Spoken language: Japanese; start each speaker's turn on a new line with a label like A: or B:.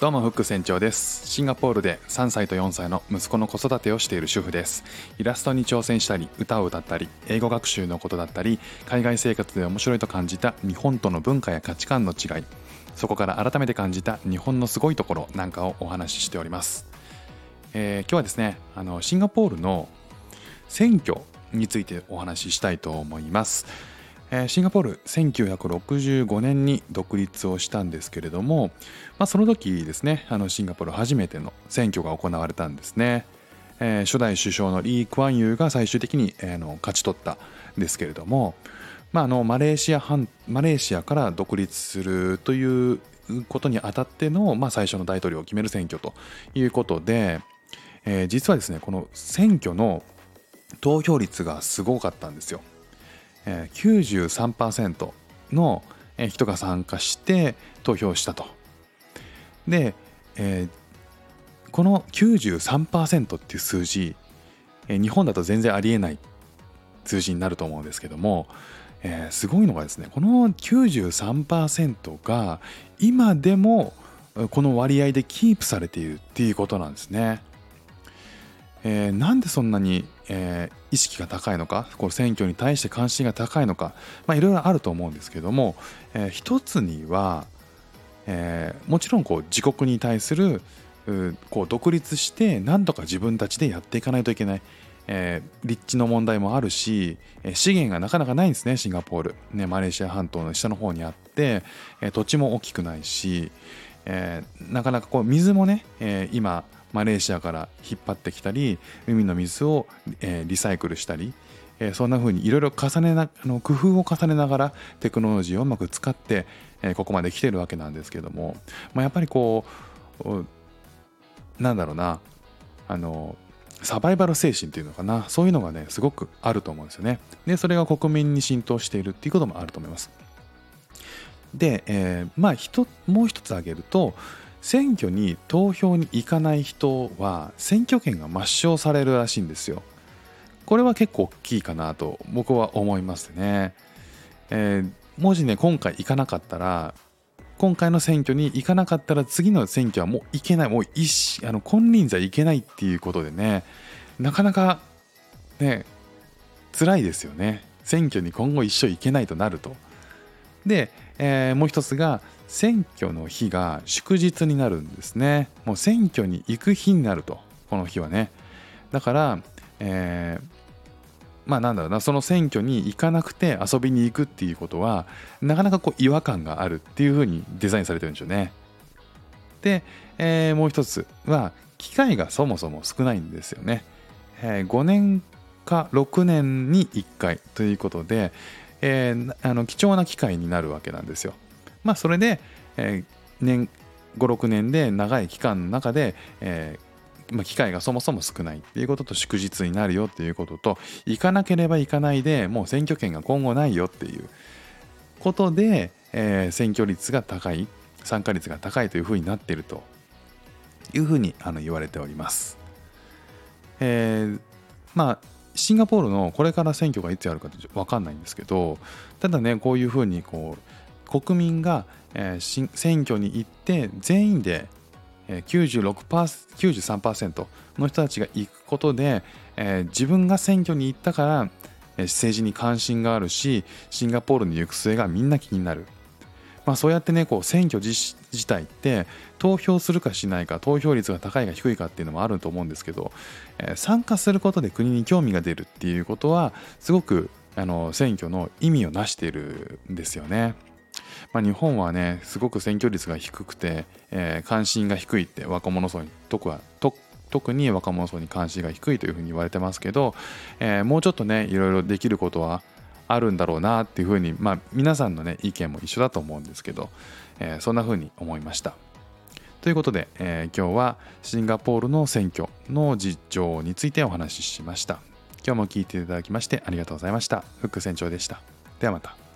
A: どうもフック船長です。シンガポールで3歳と4歳の息子の子育てをしている主婦です。イラストに挑戦したり歌を歌ったり英語学習のことだったり海外生活で面白いと感じた日本との文化や価値観の違い。そこから改めて感じた日本のすごいところなんかをお話ししております、えー、今日はですねあのシンガポールの選挙についてお話ししたいと思います。えシンガポール1965年に独立をしたんですけれども、まあ、その時ですねあのシンガポール初めての選挙が行われたんですね、えー、初代首相のリー・クワンユーが最終的に、えー、の勝ち取ったんですけれども、まあ、あのマレーシアマレーシアから独立するということにあたっての、まあ、最初の大統領を決める選挙ということで、えー、実はですねこの選挙の投票率がすごかったんですよ。93%の人が参加して投票したと。で、えー、この93%っていう数字、日本だと全然ありえない数字になると思うんですけども、えー、すごいのがですねこの93%が今でもこの割合でキープされているっていうことなんですね。えー、なんでそんなに、えー、意識が高いのかこの選挙に対して関心が高いのか、いろいろあると思うんですけども、えー、一つには、えー、もちろんこう自国に対するこう独立して何とか自分たちでやっていかないといけない、えー、立地の問題もあるし資源がなかなかないんですねシンガポール、ね、マレーシア半島の下の方にあって、え土地も大きくないし、えー、なかなかこう水もね、えー、今マレーシアから引っ張ってきたり海の水を、リサイクルしたり、そんな風にいろいろ重ねなあの工夫を重ねながらテクノロジーをうまく使って、ここまで来てるわけなんですけども、まあ、やっぱりこうなんだろうなあのサバイバル精神っていうのかなそういうのがねすごくあると思うんですよね。でそれが国民に浸透しているっていうこともあると思います。で、えー、まあもう一つ挙げると選挙に投票に行かない人は選挙権が抹消されるらしいんですよ。これは結構大きいかなと僕は思いますね。えー、もしね今回行かなかったら今回の選挙に行かなかったら次の選挙はもう行けないもう一あの金輪際行けないっていうことでねなかなかね辛いですよね選挙に今後一生行けないとなると。で、えー、もう一つが選挙の日が祝日になるんですね。もう選挙に行く日になるとこの日はね。だから、えー、まあなんだろうなその選挙に行かなくて遊びに行くっていうことはなかなかこう違和感があるっていうふうにデザインされてるんでしょうね。で、えー、もう一つは機会がそもそも少ないんですよね、えー、5年か6年に1回ということで、えー、あの貴重な機会になるわけなんですよまあ、それで、えー、年56年で長い期間の中で、えーまあ、機会がそもそも少ないっていうことと祝日になるよっていうことと行かなければ行かないでもう選挙権が今後ないよっていうことで、え、選挙率が高い参加率が高いというふうになっているというふうにあの言われております。え、まあシンガポールのこれから選挙がいつやるかって分かんないんですけどただねこういうふうにこう国民が、えー、選挙に行って全員で、えー、93%の人たちが行くことで、えー、自分が選挙に行ったから、えー、政治に関心があるしシンガポールの行く末がみんな気になる。まあ、そうやってねこう選挙自体って投票するかしないか投票率が高いか低いかっていうのもあると思うんですけど、えー、参加することで国に興味が出るっていうことはすごくあの選挙の意味をなしているんですよね。まあ、日本はねすごく選挙率が低くて、えー、関心が低いって若者層に特は特に若者層に関心が低いというふうに言われてますけど、えー、もうちょっとねいろいろできることはあるんだろうなっていうふうに、まあ、皆さんのね意見も一緒だと思うんですけど、えー、そんなふうに思いました。ということで、えー、今日はシンガポールの選挙の実情についてお話ししました。今日も聞いていただきましてありがとうございました。フック船長でした。ではまた。